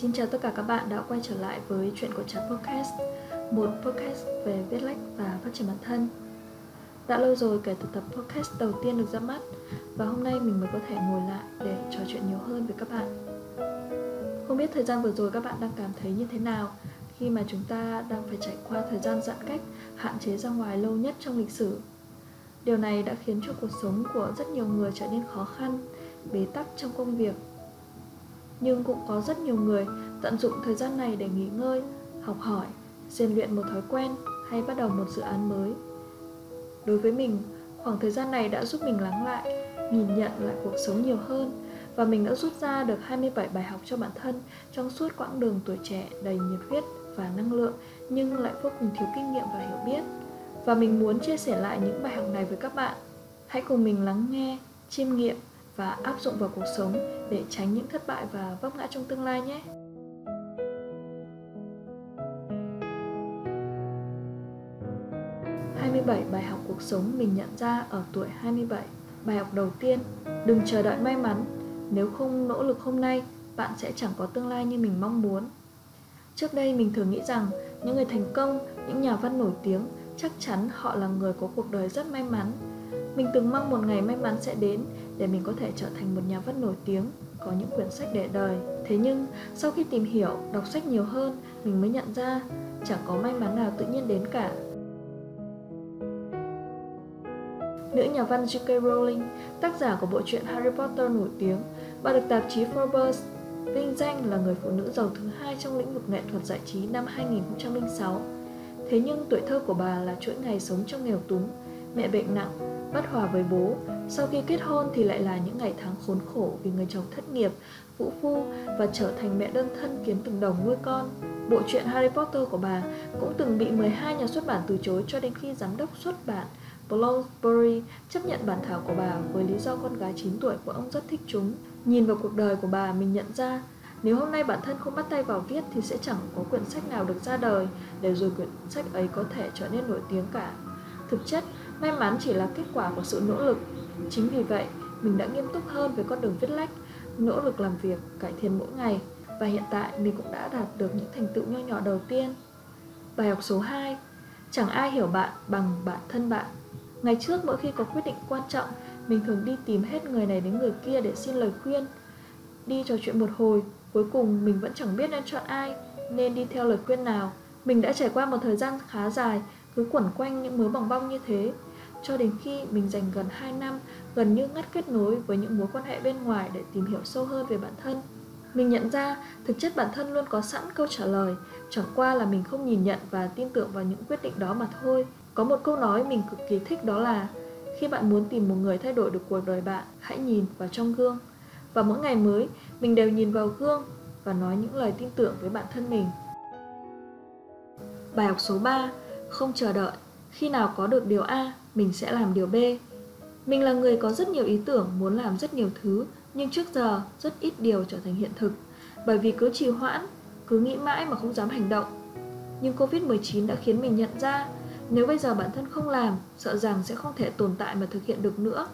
Xin chào tất cả các bạn đã quay trở lại với chuyện của Trà Podcast, Một podcast về viết lách và phát triển bản thân. Đã lâu rồi kể từ tập podcast đầu tiên được ra mắt, Và hôm nay mình mới có thể ngồi lại để trò chuyện nhiều hơn với các bạn. Không biết thời gian vừa rồi các bạn đang cảm thấy như thế nào Khi mà chúng ta đang phải trải qua thời gian giãn cách, Hạn chế ra ngoài lâu nhất trong lịch sử? Điều này đã khiến cho cuộc sống của rất nhiều người trở nên khó khăn, Bế tắc trong công việc nhưng cũng có rất nhiều người tận dụng thời gian này để nghỉ ngơi, học hỏi, rèn luyện một thói quen hay bắt đầu một dự án mới. Đối với mình, khoảng thời gian này đã giúp mình lắng lại, nhìn nhận lại cuộc sống nhiều hơn và mình đã rút ra được 27 bài học cho bản thân trong suốt quãng đường tuổi trẻ đầy nhiệt huyết và năng lượng nhưng lại vô cùng thiếu kinh nghiệm và hiểu biết. Và mình muốn chia sẻ lại những bài học này với các bạn. Hãy cùng mình lắng nghe, chiêm nghiệm và áp dụng vào cuộc sống để tránh những thất bại và vấp ngã trong tương lai nhé. bảy bài học cuộc sống mình nhận ra ở tuổi 27 Bài học đầu tiên Đừng chờ đợi may mắn. Nếu không nỗ lực hôm nay Bạn sẽ chẳng có tương lai như mình mong muốn. Trước đây mình thường nghĩ rằng Những người thành công, những nhà văn nổi tiếng Chắc chắn họ là người có cuộc đời rất may mắn. Mình từng mong một ngày may mắn sẽ đến để mình có thể trở thành một nhà văn nổi tiếng, có những quyển sách để đời. Thế nhưng, sau khi tìm hiểu, đọc sách nhiều hơn, mình mới nhận ra chẳng có may mắn nào tự nhiên đến cả. Nữ nhà văn J.K. Rowling, tác giả của bộ truyện Harry Potter nổi tiếng, bà được tạp chí Forbes vinh danh là người phụ nữ giàu thứ hai trong lĩnh vực nghệ thuật giải trí năm 2006. Thế nhưng tuổi thơ của bà là chuỗi ngày sống trong nghèo túng, mẹ bệnh nặng, bất hòa với bố. Sau khi kết hôn thì lại là những ngày tháng khốn khổ vì người chồng thất nghiệp, vũ phu và trở thành mẹ đơn thân kiếm từng đồng nuôi con. Bộ truyện Harry Potter của bà cũng từng bị 12 nhà xuất bản từ chối cho đến khi giám đốc xuất bản Bloomsbury chấp nhận bản thảo của bà với lý do con gái 9 tuổi của ông rất thích chúng. Nhìn vào cuộc đời của bà mình nhận ra nếu hôm nay bản thân không bắt tay vào viết thì sẽ chẳng có quyển sách nào được ra đời để rồi quyển sách ấy có thể trở nên nổi tiếng cả. Thực chất, May mắn chỉ là kết quả của sự nỗ lực. Chính vì vậy, mình đã nghiêm túc hơn với con đường viết lách, nỗ lực làm việc, cải thiện mỗi ngày. Và hiện tại mình cũng đã đạt được những thành tựu nho nhỏ đầu tiên. Bài học số 2 Chẳng ai hiểu bạn bằng bản thân bạn. Ngày trước mỗi khi có quyết định quan trọng Mình thường đi tìm hết người này đến người kia để xin lời khuyên. Đi trò chuyện một hồi Cuối cùng mình vẫn chẳng biết nên chọn ai Nên đi theo lời khuyên nào. Mình đã trải qua một thời gian khá dài Cứ quẩn quanh những mớ bòng bong như thế cho đến khi mình dành gần 2 năm gần như ngắt kết nối với những mối quan hệ bên ngoài để tìm hiểu sâu hơn về bản thân. Mình nhận ra thực chất bản thân luôn có sẵn câu trả lời, chẳng qua là mình không nhìn nhận và tin tưởng vào những quyết định đó mà thôi. Có một câu nói mình cực kỳ thích đó là khi bạn muốn tìm một người thay đổi được cuộc đời bạn, hãy nhìn vào trong gương. Và mỗi ngày mới, mình đều nhìn vào gương và nói những lời tin tưởng với bản thân mình. Bài học số 3: Không chờ đợi, khi nào có được điều A mình sẽ làm điều B. Mình là người có rất nhiều ý tưởng muốn làm rất nhiều thứ, nhưng trước giờ rất ít điều trở thành hiện thực, bởi vì cứ trì hoãn, cứ nghĩ mãi mà không dám hành động. Nhưng Covid-19 đã khiến mình nhận ra, nếu bây giờ bản thân không làm, sợ rằng sẽ không thể tồn tại mà thực hiện được nữa.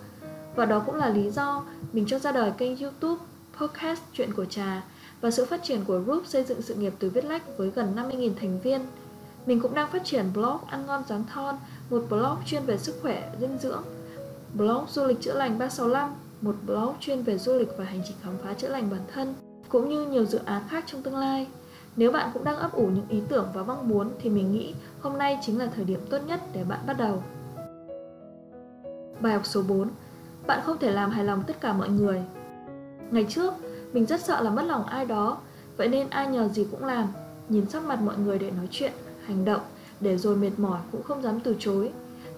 Và đó cũng là lý do mình cho ra đời kênh YouTube, podcast Chuyện của Trà và sự phát triển của group xây dựng sự nghiệp từ viết lách với gần 50.000 thành viên. Mình cũng đang phát triển blog ăn ngon dáng thon một blog chuyên về sức khỏe, dinh dưỡng, blog du lịch chữa lành 365, một blog chuyên về du lịch và hành trình khám phá chữa lành bản thân, cũng như nhiều dự án khác trong tương lai. Nếu bạn cũng đang ấp ủ những ý tưởng và mong muốn thì mình nghĩ hôm nay chính là thời điểm tốt nhất để bạn bắt đầu. Bài học số 4 Bạn không thể làm hài lòng tất cả mọi người. Ngày trước, mình rất sợ là mất lòng ai đó Vậy nên ai nhờ gì cũng làm. Nhìn sắc mặt mọi người để nói chuyện, hành động để rồi mệt mỏi cũng không dám từ chối.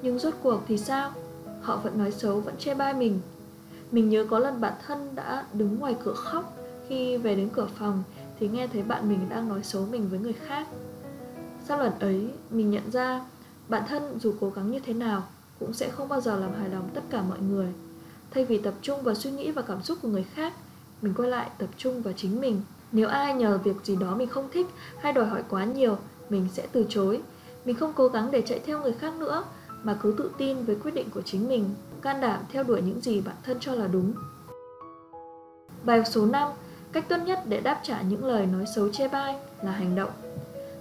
Nhưng rốt cuộc thì sao? Họ vẫn nói xấu, vẫn chê bai mình. Mình nhớ có lần bạn thân đã đứng ngoài cửa khóc. Khi về đến cửa phòng thì nghe thấy bạn mình đang nói xấu mình với người khác. Sau lần ấy, mình nhận ra bạn thân dù cố gắng như thế nào cũng sẽ không bao giờ làm hài lòng tất cả mọi người. Thay vì tập trung vào suy nghĩ và cảm xúc của người khác Mình quay lại tập trung vào chính mình. Nếu ai nhờ việc gì đó mình không thích hay đòi hỏi quá nhiều Mình sẽ từ chối mình không cố gắng để chạy theo người khác nữa Mà cứ tự tin với quyết định của chính mình Can đảm theo đuổi những gì bản thân cho là đúng Bài học số 5 cách tốt nhất để đáp trả những lời nói xấu chê bai là hành động.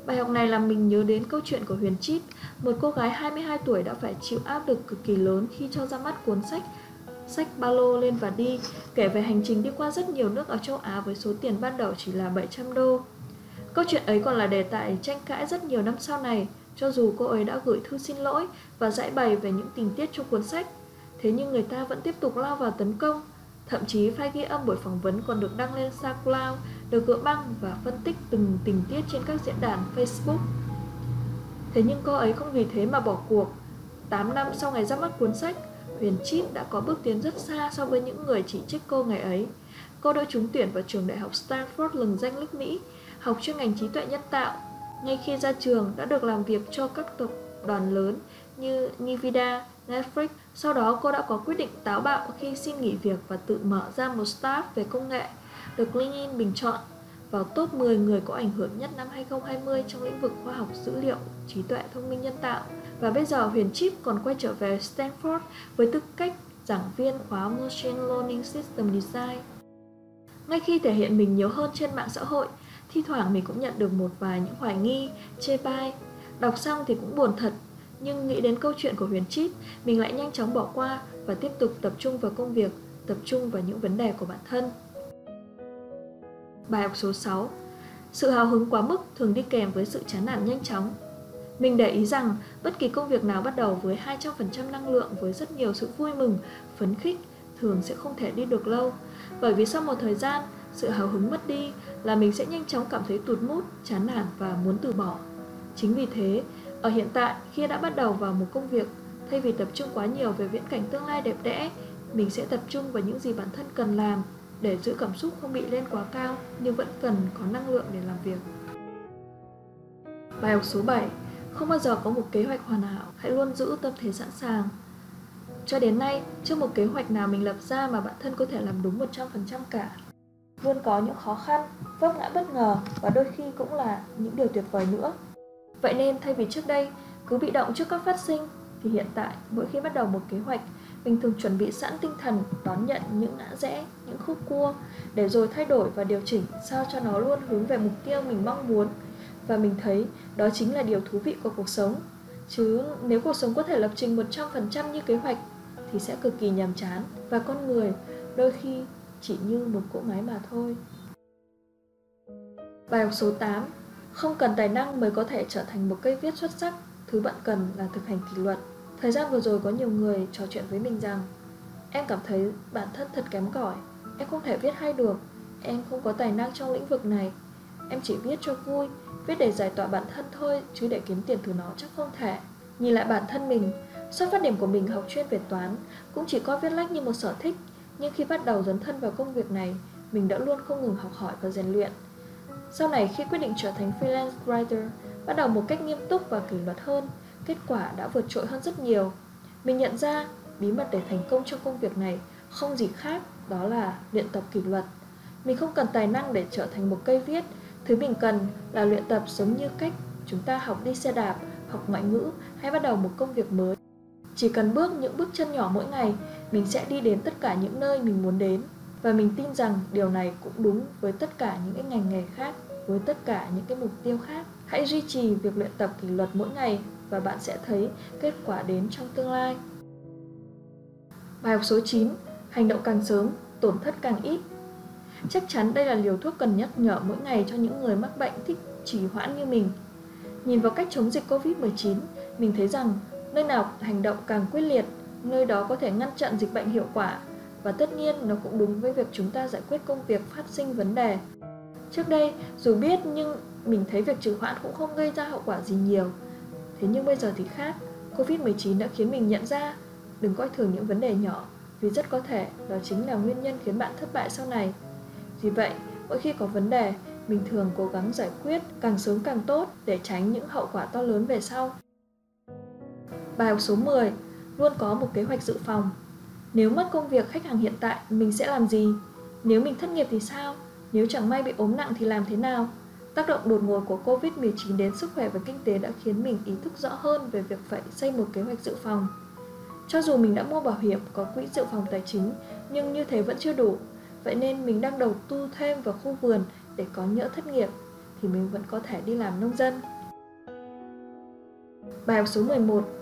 Bài học này làm mình nhớ đến câu chuyện của Huyền Chít, một cô gái 22 tuổi đã phải chịu áp lực cực kỳ lớn khi cho ra mắt cuốn sách Sách ba lô lên và đi, kể về hành trình đi qua rất nhiều nước ở châu Á với số tiền ban đầu chỉ là 700 đô. Câu chuyện ấy còn là đề tài tranh cãi rất nhiều năm sau này, cho dù cô ấy đã gửi thư xin lỗi và giải bày về những tình tiết trong cuốn sách. Thế nhưng người ta vẫn tiếp tục lao vào tấn công. Thậm chí file ghi âm buổi phỏng vấn còn được đăng lên SoundCloud, được gỡ băng và phân tích từng tình tiết trên các diễn đàn Facebook. Thế nhưng cô ấy không vì thế mà bỏ cuộc. 8 năm sau ngày ra mắt cuốn sách, Huyền Chip đã có bước tiến rất xa so với những người chỉ trích cô ngày ấy. Cô đã trúng tuyển vào trường đại học Stanford lừng danh nước Mỹ, học chuyên ngành trí tuệ nhân tạo. Ngay khi ra trường đã được làm việc cho các tập đoàn lớn như Nvidia, Netflix. Sau đó cô đã có quyết định táo bạo khi xin nghỉ việc và tự mở ra một startup về công nghệ, được LinkedIn bình chọn vào top 10 người có ảnh hưởng nhất năm 2020 trong lĩnh vực khoa học dữ liệu, trí tuệ thông minh nhân tạo. Và bây giờ Huyền Chip còn quay trở về Stanford với tư cách giảng viên khóa Machine Learning System Design. Ngay khi thể hiện mình nhiều hơn trên mạng xã hội, thi thoảng mình cũng nhận được một vài những hoài nghi, chê bai. Đọc xong thì cũng buồn thật, nhưng nghĩ đến câu chuyện của Huyền Chít, mình lại nhanh chóng bỏ qua và tiếp tục tập trung vào công việc, tập trung vào những vấn đề của bản thân. Bài học số 6 Sự hào hứng quá mức thường đi kèm với sự chán nản nhanh chóng. Mình để ý rằng bất kỳ công việc nào bắt đầu với 200% năng lượng với rất nhiều sự vui mừng, phấn khích thường sẽ không thể đi được lâu. Bởi vì sau một thời gian, sự hào hứng mất đi là mình sẽ nhanh chóng cảm thấy tụt mút, chán nản và muốn từ bỏ. Chính vì thế, ở hiện tại khi đã bắt đầu vào một công việc, thay vì tập trung quá nhiều về viễn cảnh tương lai đẹp đẽ, mình sẽ tập trung vào những gì bản thân cần làm để giữ cảm xúc không bị lên quá cao nhưng vẫn cần có năng lượng để làm việc. Bài học số 7 Không bao giờ có một kế hoạch hoàn hảo, hãy luôn giữ tâm thế sẵn sàng. Cho đến nay, chưa một kế hoạch nào mình lập ra mà bản thân có thể làm đúng 100% cả. Luôn có những khó khăn, vấp ngã bất ngờ và đôi khi cũng là những điều tuyệt vời nữa. Vậy nên thay vì trước đây cứ bị động trước các phát sinh thì hiện tại mỗi khi bắt đầu một kế hoạch mình thường chuẩn bị sẵn tinh thần đón nhận những ngã rẽ, những khúc cua để rồi thay đổi và điều chỉnh sao cho nó luôn hướng về mục tiêu mình mong muốn và mình thấy đó chính là điều thú vị của cuộc sống. Chứ nếu cuộc sống có thể lập trình 100% như kế hoạch thì sẽ cực kỳ nhàm chán và con người đôi khi chỉ như một cỗ máy mà thôi. Bài học số 8 Không cần tài năng mới có thể trở thành một cây viết xuất sắc, thứ bạn cần là thực hành kỷ luật. Thời gian vừa rồi có nhiều người trò chuyện với mình rằng Em cảm thấy bản thân thật kém cỏi. Em không thể viết hay được. Em không có tài năng trong lĩnh vực này. Em chỉ viết cho vui Viết để giải tỏa bản thân thôi Chứ để kiếm tiền từ nó chắc không thể. Nhìn lại bản thân mình Xuất phát điểm của mình học chuyên về toán Cũng chỉ coi viết lách như một sở thích. Nhưng khi bắt đầu dấn thân vào công việc này Mình đã luôn không ngừng học hỏi và rèn luyện Sau này khi quyết định trở thành freelance writer Bắt đầu một cách nghiêm túc và kỷ luật hơn kết quả đã vượt trội hơn rất nhiều. Mình nhận ra bí mật để thành công trong công việc này không gì khác đó là luyện tập kỷ luật. Mình không cần tài năng để trở thành một cây viết, thứ mình cần là luyện tập giống như cách chúng ta học đi xe đạp, học ngoại ngữ hay bắt đầu một công việc mới. Chỉ cần bước những bước chân nhỏ mỗi ngày, mình sẽ đi đến tất cả những nơi mình muốn đến. Và mình tin rằng điều này cũng đúng với tất cả những cái ngành nghề khác, với tất cả những cái mục tiêu khác. Hãy duy trì việc luyện tập kỷ luật mỗi ngày và bạn sẽ thấy kết quả đến trong tương lai. Bài học số 9 Hành động càng sớm, tổn thất càng ít Chắc chắn đây là liều thuốc cần nhắc nhở mỗi ngày cho những người mắc bệnh thích trì hoãn như mình. Nhìn vào cách chống dịch Covid-19, mình thấy rằng nơi nào hành động càng quyết liệt, nơi đó có thể ngăn chặn dịch bệnh hiệu quả và tất nhiên nó cũng đúng với việc chúng ta giải quyết công việc phát sinh vấn đề. Trước đây, dù biết nhưng mình thấy việc trì hoãn cũng không gây ra hậu quả gì nhiều Thế nhưng bây giờ thì khác, Covid-19 đã khiến mình nhận ra đừng coi thường những vấn đề nhỏ vì rất có thể đó chính là nguyên nhân khiến bạn thất bại sau này. Vì vậy, mỗi khi có vấn đề, mình thường cố gắng giải quyết càng sớm càng tốt để tránh những hậu quả to lớn về sau. Bài học số 10 Luôn có một kế hoạch dự phòng Nếu mất công việc khách hàng hiện tại, mình sẽ làm gì? Nếu mình thất nghiệp thì sao? Nếu chẳng may bị ốm nặng thì làm thế nào? Tác động đột ngột của Covid-19 đến sức khỏe và kinh tế đã khiến mình ý thức rõ hơn về việc phải xây một kế hoạch dự phòng. Cho dù mình đã mua bảo hiểm có quỹ dự phòng tài chính, nhưng như thế vẫn chưa đủ. Vậy nên mình đang đầu tư thêm vào khu vườn để có nhỡ thất nghiệp thì mình vẫn có thể đi làm nông dân. Bài học số 11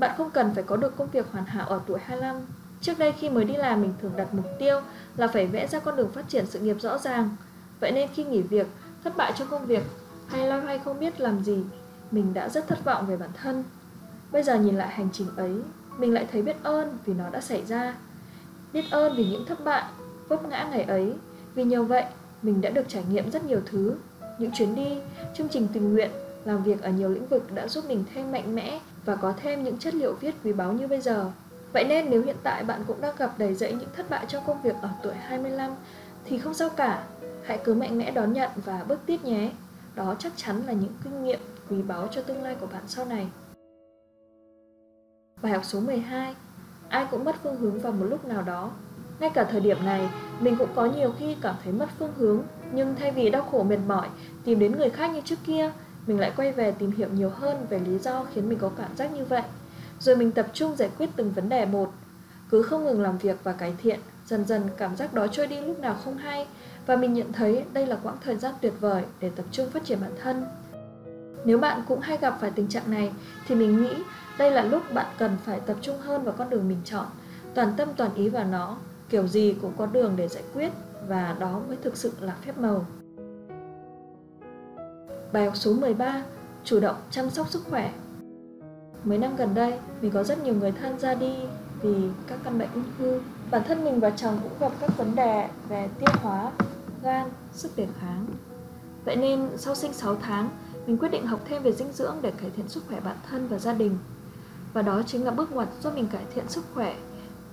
bạn không cần phải có được công việc hoàn hảo ở tuổi 25. Trước đây khi mới đi làm mình thường đặt mục tiêu là phải vẽ ra con đường phát triển sự nghiệp rõ ràng. Vậy nên khi nghỉ việc, thất bại trong công việc hay loay hoay không biết làm gì, mình đã rất thất vọng về bản thân. Bây giờ nhìn lại hành trình ấy, mình lại thấy biết ơn vì nó đã xảy ra. Biết ơn vì những thất bại, vấp ngã ngày ấy. Vì nhờ vậy, mình đã được trải nghiệm rất nhiều thứ. Những chuyến đi, chương trình tình nguyện, làm việc ở nhiều lĩnh vực đã giúp mình thêm mạnh mẽ và có thêm những chất liệu viết quý báu như bây giờ. Vậy nên nếu hiện tại bạn cũng đang gặp đầy dẫy những thất bại trong công việc ở tuổi 25 thì không sao cả, hãy cứ mạnh mẽ đón nhận và bước tiếp nhé. Đó chắc chắn là những kinh nghiệm quý báu cho tương lai của bạn sau này. Bài học số 12 Ai cũng mất phương hướng vào một lúc nào đó Ngay cả thời điểm này, mình cũng có nhiều khi cảm thấy mất phương hướng Nhưng thay vì đau khổ mệt mỏi, tìm đến người khác như trước kia mình lại quay về tìm hiểu nhiều hơn về lý do khiến mình có cảm giác như vậy. Rồi mình tập trung giải quyết từng vấn đề một. Cứ không ngừng làm việc và cải thiện Dần dần cảm giác đó trôi đi lúc nào không hay. Và mình nhận thấy đây là quãng thời gian tuyệt vời để tập trung phát triển bản thân. Nếu bạn cũng hay gặp phải tình trạng này thì mình nghĩ đây là lúc bạn cần phải tập trung hơn vào con đường mình chọn, toàn tâm toàn ý vào nó, kiểu gì cũng có đường để giải quyết và đó mới thực sự là phép màu. Bài học số 13 Chủ động chăm sóc sức khỏe Mấy năm gần đây, mình có rất nhiều người thân ra đi vì các căn bệnh ung thư. Bản thân mình và chồng cũng gặp các vấn đề về tiêu hóa, gan, sức đề kháng. Vậy nên sau sinh 6 tháng, mình quyết định học thêm về dinh dưỡng để cải thiện sức khỏe bản thân và gia đình. Và đó chính là bước ngoặt giúp mình cải thiện sức khỏe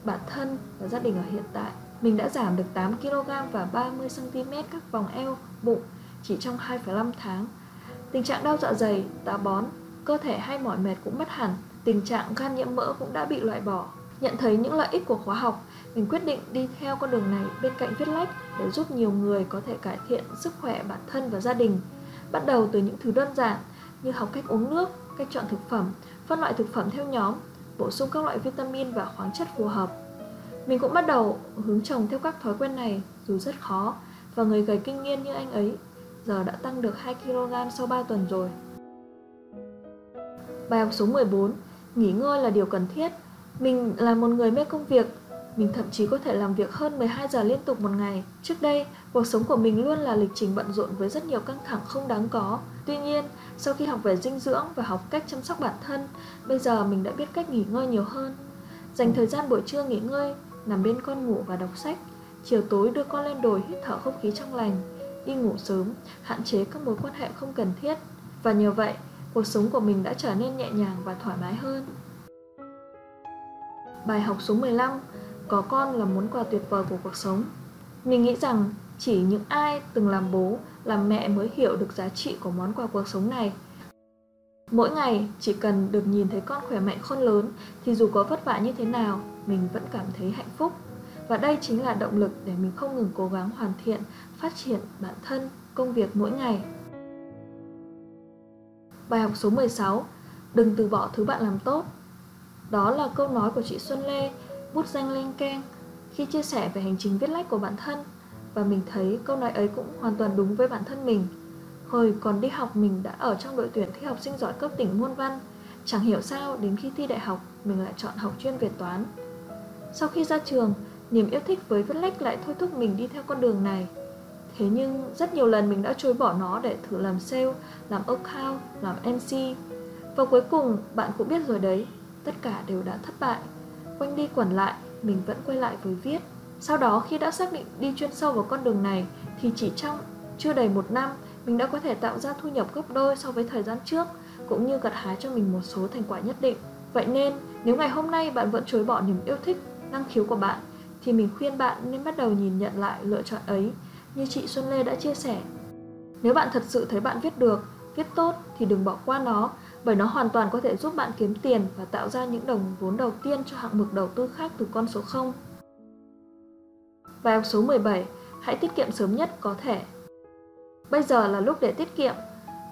bản thân và gia đình ở hiện tại. Mình đã giảm được 8kg và 30cm các vòng eo, bụng chỉ trong 2,5 tháng. Tình trạng đau dạ dày, táo bón, cơ thể hay mỏi mệt cũng mất hẳn. Tình trạng gan nhiễm mỡ cũng đã bị loại bỏ. Nhận thấy những lợi ích của khóa học, mình quyết định đi theo con đường này bên cạnh viết lách để giúp nhiều người có thể cải thiện sức khỏe bản thân và gia đình. Bắt đầu từ những thứ đơn giản như học cách uống nước, cách chọn thực phẩm, phân loại thực phẩm theo nhóm, bổ sung các loại vitamin và khoáng chất phù hợp. Mình cũng bắt đầu hướng chồng theo các thói quen này dù rất khó và người gầy kinh niên như anh ấy giờ đã tăng được 2kg sau 3 tuần rồi. Bài học số 14 Nghỉ ngơi là điều cần thiết. Mình là một người mê công việc Mình thậm chí có thể làm việc hơn 12 giờ liên tục một ngày. Trước đây, cuộc sống của mình luôn là lịch trình bận rộn với rất nhiều căng thẳng không đáng có. Tuy nhiên, sau khi học về dinh dưỡng và học cách chăm sóc bản thân Bây giờ mình đã biết cách nghỉ ngơi nhiều hơn. Dành thời gian buổi trưa nghỉ ngơi Nằm bên con ngủ và đọc sách. Chiều tối đưa con lên đồi hít thở không khí trong lành. Đi ngủ sớm, hạn chế các mối quan hệ không cần thiết. Và nhờ vậy, cuộc sống của mình đã trở nên nhẹ nhàng và thoải mái hơn. Bài học số 15 Có con là món quà tuyệt vời của cuộc sống. Mình nghĩ rằng chỉ những ai từng làm bố, làm mẹ mới hiểu được giá trị của món quà cuộc sống này. Mỗi ngày chỉ cần được nhìn thấy con khỏe mạnh khôn lớn thì dù có vất vả như thế nào, mình vẫn cảm thấy hạnh phúc. Và đây chính là động lực để mình không ngừng cố gắng hoàn thiện, phát triển bản thân, công việc mỗi ngày. Bài học số 16 Đừng từ bỏ thứ bạn làm tốt Đó là câu nói của chị Xuân Lê, bút danh Lên Keng khi chia sẻ về hành trình viết lách của bản thân và mình thấy câu nói ấy cũng hoàn toàn đúng với bản thân mình. Hồi còn đi học mình đã ở trong đội tuyển thi học sinh giỏi cấp tỉnh môn văn Chẳng hiểu sao đến khi thi đại học mình lại chọn học chuyên về toán Sau khi ra trường, niềm yêu thích với viết lách lại thôi thúc mình đi theo con đường này. Thế nhưng rất nhiều lần mình đã chối bỏ nó để thử làm sale, làm account, làm MC Và cuối cùng bạn cũng biết rồi đấy, tất cả đều đã thất bại. Quanh đi quẩn lại, mình vẫn quay lại với viết. Sau đó khi đã xác định đi chuyên sâu vào con đường này Thì chỉ trong chưa đầy một năm mình đã có thể tạo ra thu nhập gấp đôi so với thời gian trước cũng như gặt hái cho mình một số thành quả nhất định. Vậy nên, nếu ngày hôm nay bạn vẫn chối bỏ niềm yêu thích, năng khiếu của bạn, thì mình khuyên bạn nên bắt đầu nhìn nhận lại lựa chọn ấy, như chị Xuân Lê đã chia sẻ. Nếu bạn thật sự thấy bạn viết được, viết tốt thì đừng bỏ qua nó, bởi nó hoàn toàn có thể giúp bạn kiếm tiền và tạo ra những đồng vốn đầu tiên cho hạng mục đầu tư khác từ con số 0. Bài học số 17, hãy tiết kiệm sớm nhất có thể Bây giờ là lúc để tiết kiệm.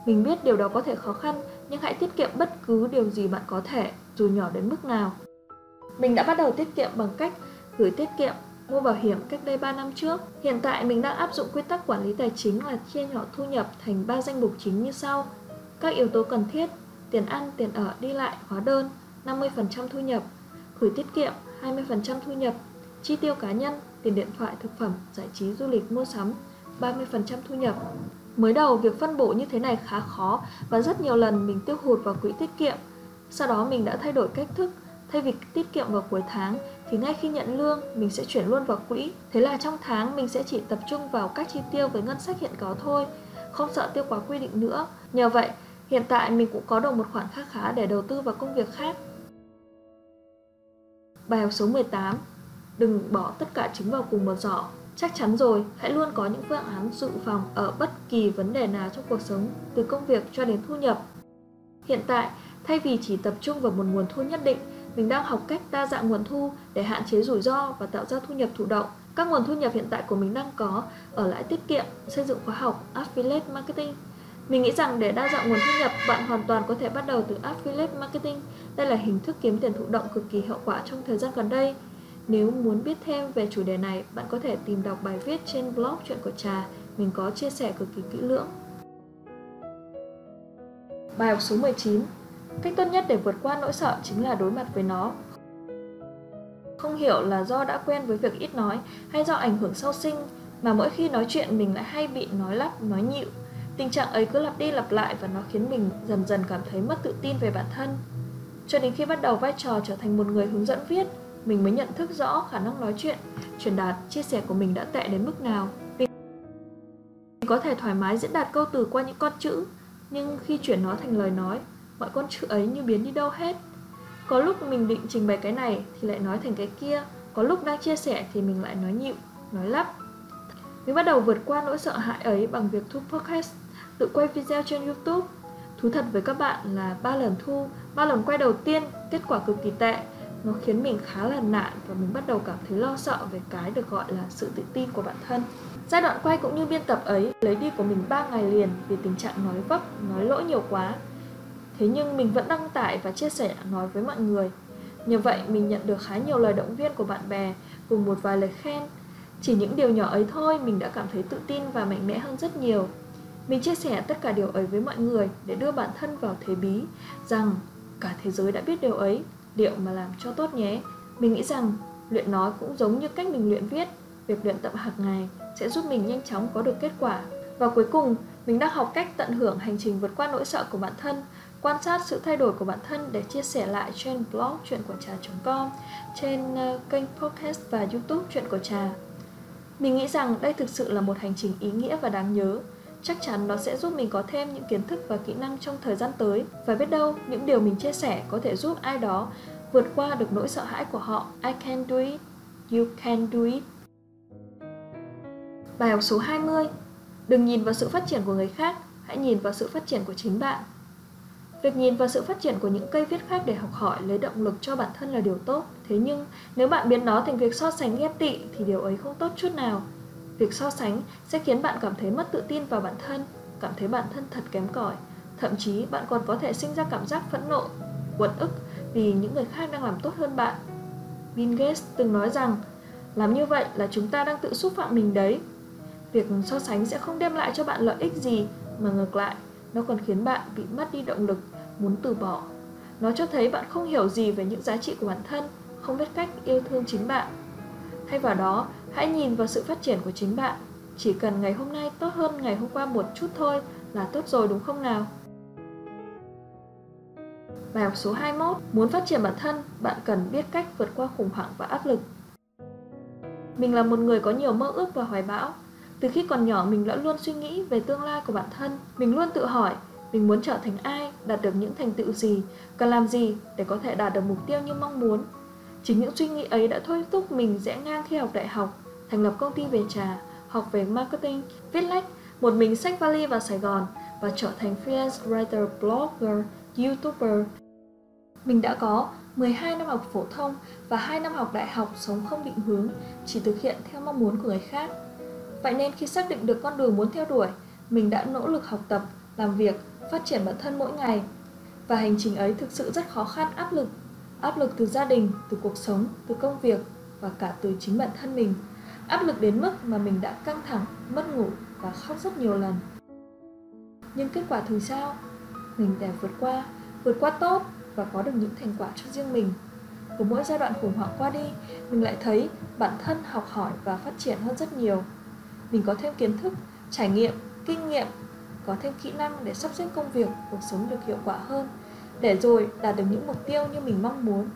Mình biết điều đó có thể khó khăn, nhưng hãy tiết kiệm bất cứ điều gì bạn có thể, dù nhỏ đến mức nào. Mình đã bắt đầu tiết kiệm bằng cách gửi tiết kiệm mua bảo hiểm cách đây 3 năm trước. Hiện tại mình đang áp dụng quy tắc quản lý tài chính là chia nhỏ thu nhập thành 3 danh mục chính như sau. Các yếu tố cần thiết, tiền ăn, tiền ở, đi lại, hóa đơn, 50% thu nhập, gửi tiết kiệm, 20% thu nhập, chi tiêu cá nhân, tiền điện thoại, thực phẩm, giải trí, du lịch, mua sắm, 30% thu nhập. Mới đầu việc phân bổ như thế này khá khó và rất nhiều lần mình tiêu hụt vào quỹ tiết kiệm. Sau đó mình đã thay đổi cách thức, thay vì tiết kiệm vào cuối tháng thì ngay khi nhận lương mình sẽ chuyển luôn vào quỹ. Thế là trong tháng mình sẽ chỉ tập trung vào các chi tiêu với ngân sách hiện có thôi, không sợ tiêu quá quy định nữa. Nhờ vậy, hiện tại mình cũng có được một khoản khá khá để đầu tư vào công việc khác. Bài học số 18 Đừng bỏ tất cả trứng vào cùng một giỏ Chắc chắn rồi, hãy luôn có những phương án dự phòng ở bất kỳ vấn đề nào trong cuộc sống, từ công việc cho đến thu nhập. Hiện tại, thay vì chỉ tập trung vào một nguồn thu nhất định, mình đang học cách đa dạng nguồn thu để hạn chế rủi ro và tạo ra thu nhập thụ động. Các nguồn thu nhập hiện tại của mình đang có ở lãi tiết kiệm, xây dựng khóa học, affiliate marketing. Mình nghĩ rằng để đa dạng nguồn thu nhập, bạn hoàn toàn có thể bắt đầu từ affiliate marketing. Đây là hình thức kiếm tiền thụ động cực kỳ hiệu quả trong thời gian gần đây. Nếu muốn biết thêm về chủ đề này, bạn có thể tìm đọc bài viết trên blog Chuyện của Trà. Mình có chia sẻ cực kỳ kỹ lưỡng. Bài học số 19 Cách tốt nhất để vượt qua nỗi sợ chính là đối mặt với nó. Không hiểu là do đã quen với việc ít nói hay do ảnh hưởng sau sinh mà mỗi khi nói chuyện mình lại hay bị nói lắp, nói nhịu. Tình trạng ấy cứ lặp đi lặp lại và nó khiến mình dần dần cảm thấy mất tự tin về bản thân. Cho đến khi bắt đầu vai trò trở thành một người hướng dẫn viết, mình mới nhận thức rõ khả năng nói chuyện, truyền đạt, chia sẻ của mình đã tệ đến mức nào. Mình có thể thoải mái diễn đạt câu từ qua những con chữ, nhưng khi chuyển nó thành lời nói, mọi con chữ ấy như biến đi đâu hết. Có lúc mình định trình bày cái này thì lại nói thành cái kia, có lúc đang chia sẻ thì mình lại nói nhịu, nói lắp. Mình bắt đầu vượt qua nỗi sợ hãi ấy bằng việc thu podcast, tự quay video trên YouTube. Thú thật với các bạn là ba lần thu, ba lần quay đầu tiên, kết quả cực kỳ tệ nó khiến mình khá là nản và mình bắt đầu cảm thấy lo sợ về cái được gọi là sự tự tin của bản thân. Giai đoạn quay cũng như biên tập ấy lấy đi của mình 3 ngày liền vì tình trạng nói vấp, nói lỗi nhiều quá. Thế nhưng mình vẫn đăng tải và chia sẻ nói với mọi người. Như vậy mình nhận được khá nhiều lời động viên của bạn bè cùng một vài lời khen. Chỉ những điều nhỏ ấy thôi mình đã cảm thấy tự tin và mạnh mẽ hơn rất nhiều. Mình chia sẻ tất cả điều ấy với mọi người để đưa bản thân vào thế bí rằng cả thế giới đã biết điều ấy liệu mà làm cho tốt nhé. Mình nghĩ rằng luyện nói cũng giống như cách mình luyện viết, việc luyện tập hàng ngày sẽ giúp mình nhanh chóng có được kết quả. Và cuối cùng, mình đang học cách tận hưởng hành trình vượt qua nỗi sợ của bản thân, quan sát sự thay đổi của bản thân để chia sẻ lại trên blog chuyện của trà.com, trên ờ, kênh podcast và youtube chuyện của trà. Mình nghĩ rằng đây thực sự là một hành trình ý nghĩa và đáng nhớ. Chắc chắn nó sẽ giúp mình có thêm những kiến thức và kỹ năng trong thời gian tới. Và biết đâu, những điều mình chia sẻ có thể giúp ai đó vượt qua được nỗi sợ hãi của họ. I can do it. You can do it. Bài học số 20 Đừng nhìn vào sự phát triển của người khác, hãy nhìn vào sự phát triển của chính bạn. Việc nhìn vào sự phát triển của những cây viết khác để học hỏi lấy động lực cho bản thân là điều tốt. Thế nhưng, nếu bạn biến nó thành việc so sánh ghét tị thì điều ấy không tốt chút nào. Việc so sánh sẽ khiến bạn cảm thấy mất tự tin vào bản thân, cảm thấy bản thân thật kém cỏi. Thậm chí bạn còn có thể sinh ra cảm giác phẫn nộ, uất ức vì những người khác đang làm tốt hơn bạn. Bill Gates từng nói rằng, làm như vậy là chúng ta đang tự xúc phạm mình đấy. Việc so sánh sẽ không đem lại cho bạn lợi ích gì, mà ngược lại, nó còn khiến bạn bị mất đi động lực, muốn từ bỏ. Nó cho thấy bạn không hiểu gì về những giá trị của bản thân, không biết cách yêu thương chính bạn. Thay vào đó, hãy nhìn vào sự phát triển của chính bạn. Chỉ cần ngày hôm nay tốt hơn ngày hôm qua một chút thôi là tốt rồi đúng không nào? Bài học số 21 Muốn phát triển bản thân, bạn cần biết cách vượt qua khủng hoảng và áp lực. Mình là một người có nhiều mơ ước và hoài bão. Từ khi còn nhỏ mình đã luôn suy nghĩ về tương lai của bản thân. Mình luôn tự hỏi mình muốn trở thành ai, đạt được những thành tựu gì, cần làm gì để có thể đạt được mục tiêu như mong muốn. Chính những suy nghĩ ấy đã thôi thúc mình rẽ ngang khi học đại học, thành lập công ty về trà, học về marketing, viết lách, một mình sách vali vào Sài Gòn và trở thành freelance writer, blogger, youtuber. Mình đã có 12 năm học phổ thông và 2 năm học đại học sống không định hướng, chỉ thực hiện theo mong muốn của người khác. Vậy nên khi xác định được con đường muốn theo đuổi, mình đã nỗ lực học tập, làm việc, phát triển bản thân mỗi ngày. Và hành trình ấy thực sự rất khó khăn, áp lực. Áp lực từ gia đình, từ cuộc sống, từ công việc và cả từ chính bản thân mình. Áp lực đến mức mà mình đã căng thẳng, mất ngủ và khóc rất nhiều lần. Nhưng kết quả thì sao? Mình đã vượt qua, vượt qua tốt và có được những thành quả cho riêng mình. Của mỗi giai đoạn khủng hoảng qua đi, mình lại thấy bản thân học hỏi và phát triển hơn rất nhiều. Mình có thêm kiến thức, trải nghiệm, kinh nghiệm, có thêm kỹ năng để sắp xếp công việc, cuộc sống được hiệu quả hơn, để rồi đạt được những mục tiêu như mình mong muốn.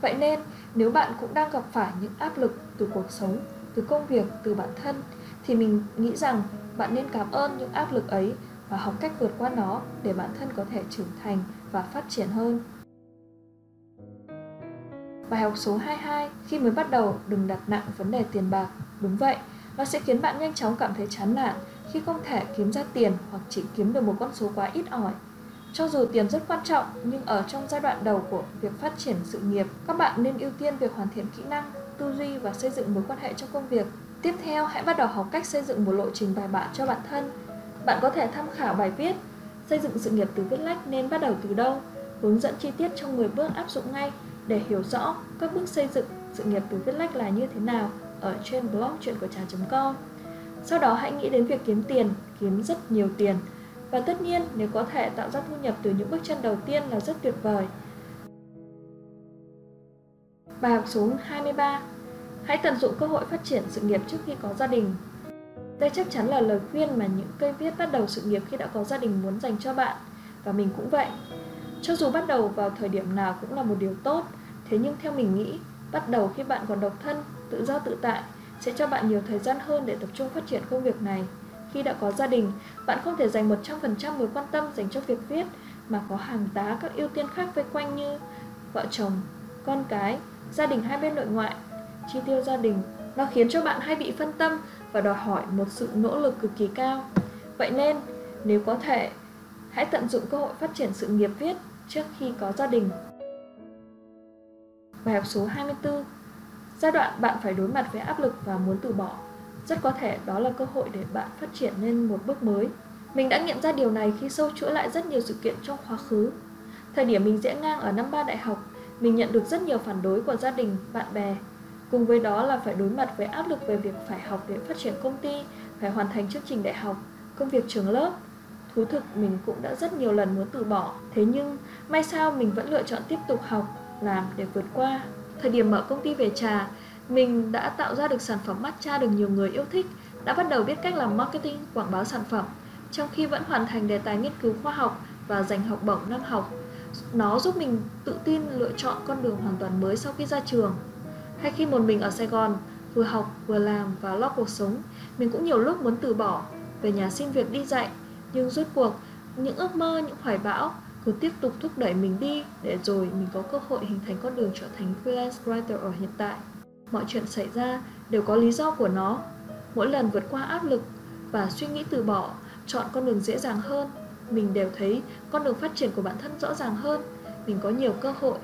Vậy nên, nếu bạn cũng đang gặp phải những áp lực từ cuộc sống, từ công việc, từ bản thân, thì mình nghĩ rằng bạn nên cảm ơn những áp lực ấy và học cách vượt qua nó để bản thân có thể trưởng thành và phát triển hơn. Bài học số 22 Khi mới bắt đầu đừng đặt nặng vấn đề tiền bạc Đúng vậy, nó sẽ khiến bạn nhanh chóng cảm thấy chán nản khi không thể kiếm ra tiền hoặc chỉ kiếm được một con số quá ít ỏi. Cho dù tiền rất quan trọng, nhưng ở trong giai đoạn đầu của việc phát triển sự nghiệp, các bạn nên ưu tiên việc hoàn thiện kỹ năng, tư duy và xây dựng mối quan hệ trong công việc. Tiếp theo, hãy bắt đầu học cách xây dựng một lộ trình bài bản cho bản thân. Bạn có thể tham khảo bài viết Xây dựng sự nghiệp từ viết lách nên bắt đầu từ đâu, hướng dẫn chi tiết trong 10 bước áp dụng ngay để hiểu rõ các bước xây dựng sự nghiệp từ viết lách là như thế nào ở trên blog chuyện của trà.com. Sau đó hãy nghĩ đến việc kiếm tiền, kiếm rất nhiều tiền. Và tất nhiên nếu có thể tạo ra thu nhập từ những bước chân đầu tiên là rất tuyệt vời. Bài học số 23 Hãy tận dụng cơ hội phát triển sự nghiệp trước khi có gia đình. Đây chắc chắn là lời khuyên mà những cây viết bắt đầu sự nghiệp khi đã có gia đình muốn dành cho bạn. Và mình cũng vậy. Cho dù bắt đầu vào thời điểm nào cũng là một điều tốt, thế nhưng theo mình nghĩ, bắt đầu khi bạn còn độc thân, tự do tự tại sẽ cho bạn nhiều thời gian hơn để tập trung phát triển công việc này. Khi đã có gia đình, bạn không thể dành 100% mối quan tâm dành cho việc viết mà có hàng tá các ưu tiên khác vây quanh như vợ chồng, con cái, gia đình hai bên nội ngoại, chi tiêu gia đình. Nó khiến cho bạn hay bị phân tâm và đòi hỏi một sự nỗ lực cực kỳ cao. Vậy nên, nếu có thể, hãy tận dụng cơ hội phát triển sự nghiệp viết trước khi có gia đình. Bài học số 24 Giai đoạn bạn phải đối mặt với áp lực và muốn từ bỏ. Rất có thể đó là cơ hội để bạn phát triển lên một bước mới. Mình đã nghiệm ra điều này khi sâu chuỗi lại rất nhiều sự kiện trong quá khứ. Thời điểm mình dễ ngang ở năm ba đại học Mình nhận được rất nhiều phản đối của gia đình, bạn bè. Cùng với đó là phải đối mặt với áp lực về việc phải học để phát triển công ty Phải hoàn thành chương trình đại học, công việc trường lớp. Thú thực mình cũng đã rất nhiều lần muốn từ bỏ. Thế nhưng may sao mình vẫn lựa chọn tiếp tục học, làm để vượt qua. Thời điểm mở công ty về trà, mình đã tạo ra được sản phẩm matcha được nhiều người yêu thích, đã bắt đầu biết cách làm marketing, quảng bá sản phẩm, trong khi vẫn hoàn thành đề tài nghiên cứu khoa học và giành học bổng năm học. Nó giúp mình tự tin lựa chọn con đường hoàn toàn mới sau khi ra trường. Hay khi một mình ở Sài Gòn, vừa học vừa làm và lo cuộc sống, mình cũng nhiều lúc muốn từ bỏ, về nhà xin việc đi dạy, nhưng rốt cuộc những ước mơ, những hoài bão cứ tiếp tục thúc đẩy mình đi để rồi mình có cơ hội hình thành con đường trở thành freelance writer ở hiện tại. Mọi chuyện xảy ra đều có lý do của nó. Mỗi lần vượt qua áp lực và suy nghĩ từ bỏ, chọn con đường dễ dàng hơn, mình đều thấy con đường phát triển của bản thân rõ ràng hơn, mình có nhiều cơ hội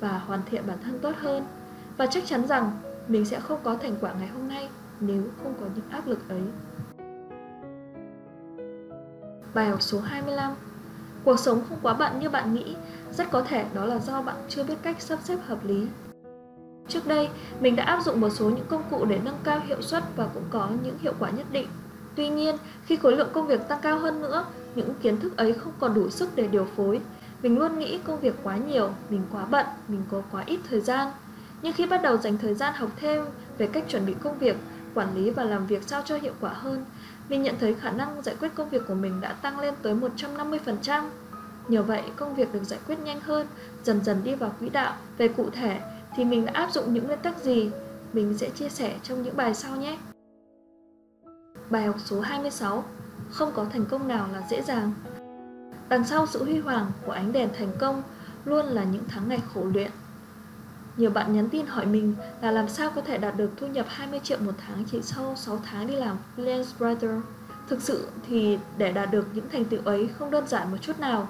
và hoàn thiện bản thân tốt hơn. Và chắc chắn rằng mình sẽ không có thành quả ngày hôm nay nếu không có những áp lực ấy. Bài học số 25 Cuộc sống không quá bận như bạn nghĩ, rất có thể đó là do bạn chưa biết cách sắp xếp hợp lý. Trước đây, mình đã áp dụng một số những công cụ để nâng cao hiệu suất và cũng có những hiệu quả nhất định. Tuy nhiên, khi khối lượng công việc tăng cao hơn nữa, những kiến thức ấy không còn đủ sức để điều phối. Mình luôn nghĩ công việc quá nhiều, mình quá bận, mình có quá ít thời gian. Nhưng khi bắt đầu dành thời gian học thêm về cách chuẩn bị công việc, quản lý và làm việc sao cho hiệu quả hơn, mình nhận thấy khả năng giải quyết công việc của mình đã tăng lên tới 150%. Nhờ vậy, công việc được giải quyết nhanh hơn, dần dần đi vào quỹ đạo. Về cụ thể thì mình đã áp dụng những nguyên tắc gì? Mình sẽ chia sẻ trong những bài sau nhé. Bài học số 26 Không có thành công nào là dễ dàng Đằng sau sự huy hoàng của ánh đèn thành công luôn là những tháng ngày khổ luyện nhiều bạn nhắn tin hỏi mình là làm sao có thể đạt được thu nhập 20 triệu một tháng chỉ sau 6 tháng đi làm freelance writer. Thực sự thì để đạt được những thành tựu ấy không đơn giản một chút nào.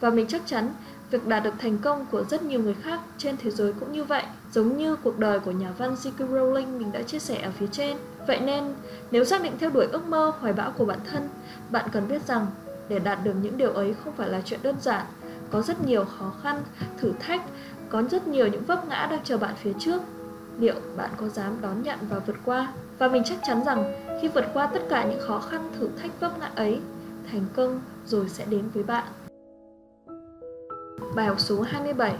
Và mình chắc chắn việc đạt được thành công của rất nhiều người khác trên thế giới cũng như vậy, giống như cuộc đời của nhà văn J.K. Rowling mình đã chia sẻ ở phía trên. Vậy nên, nếu xác định theo đuổi ước mơ, hoài bão của bản thân, bạn cần biết rằng để đạt được những điều ấy không phải là chuyện đơn giản, có rất nhiều khó khăn, thử thách có rất nhiều những vấp ngã đang chờ bạn phía trước. liệu bạn có dám đón nhận và vượt qua? Và mình chắc chắn rằng khi vượt qua tất cả những khó khăn thử thách vấp ngã ấy, thành công rồi sẽ đến với bạn. Bài học số 27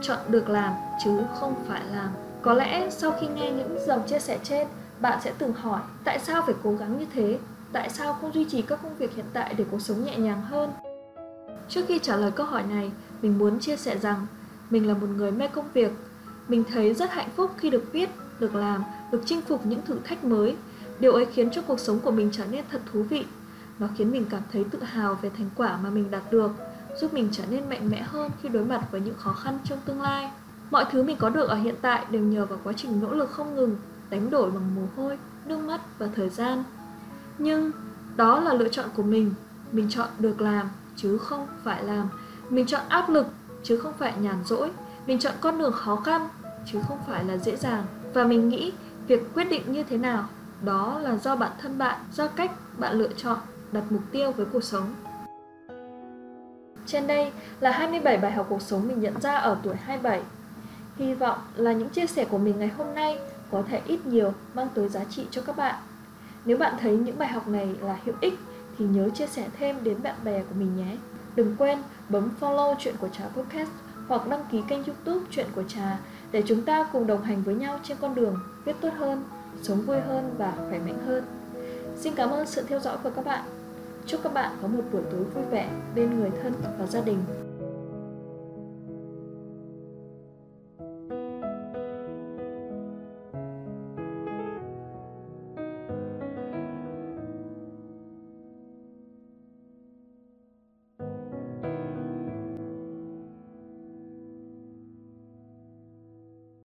Chọn được làm chứ không phải làm Có lẽ sau khi nghe những dòng chia sẻ trên Bạn sẽ từng hỏi tại sao phải cố gắng như thế Tại sao không duy trì các công việc hiện tại để cuộc sống nhẹ nhàng hơn Trước khi trả lời câu hỏi này Mình muốn chia sẻ rằng mình là một người mê công việc Mình thấy rất hạnh phúc khi được viết, được làm, được chinh phục những thử thách mới Điều ấy khiến cho cuộc sống của mình trở nên thật thú vị Nó khiến mình cảm thấy tự hào về thành quả mà mình đạt được giúp mình trở nên mạnh mẽ hơn khi đối mặt với những khó khăn trong tương lai. Mọi thứ mình có được ở hiện tại đều nhờ vào quá trình nỗ lực không ngừng, đánh đổi bằng mồ hôi, nước mắt và thời gian. Nhưng đó là lựa chọn của mình, mình chọn được làm chứ không phải làm. Mình chọn áp lực chứ không phải nhàn rỗi. Mình chọn con đường khó khăn chứ không phải là dễ dàng. Và mình nghĩ việc quyết định như thế nào đó là do bản thân bạn, do cách bạn lựa chọn đặt mục tiêu với cuộc sống. Trên đây là 27 bài học cuộc sống mình nhận ra ở tuổi 27. Hy vọng là những chia sẻ của mình ngày hôm nay có thể ít nhiều mang tới giá trị cho các bạn. Nếu bạn thấy những bài học này là hữu ích thì nhớ chia sẻ thêm đến bạn bè của mình nhé. Đừng quên bấm follow chuyện của Trà Podcast hoặc đăng ký kênh youtube chuyện của Trà để chúng ta cùng đồng hành với nhau trên con đường viết tốt hơn, sống vui hơn và khỏe mạnh hơn. Xin cảm ơn sự theo dõi của các bạn. Chúc các bạn có một buổi tối vui vẻ bên người thân và gia đình.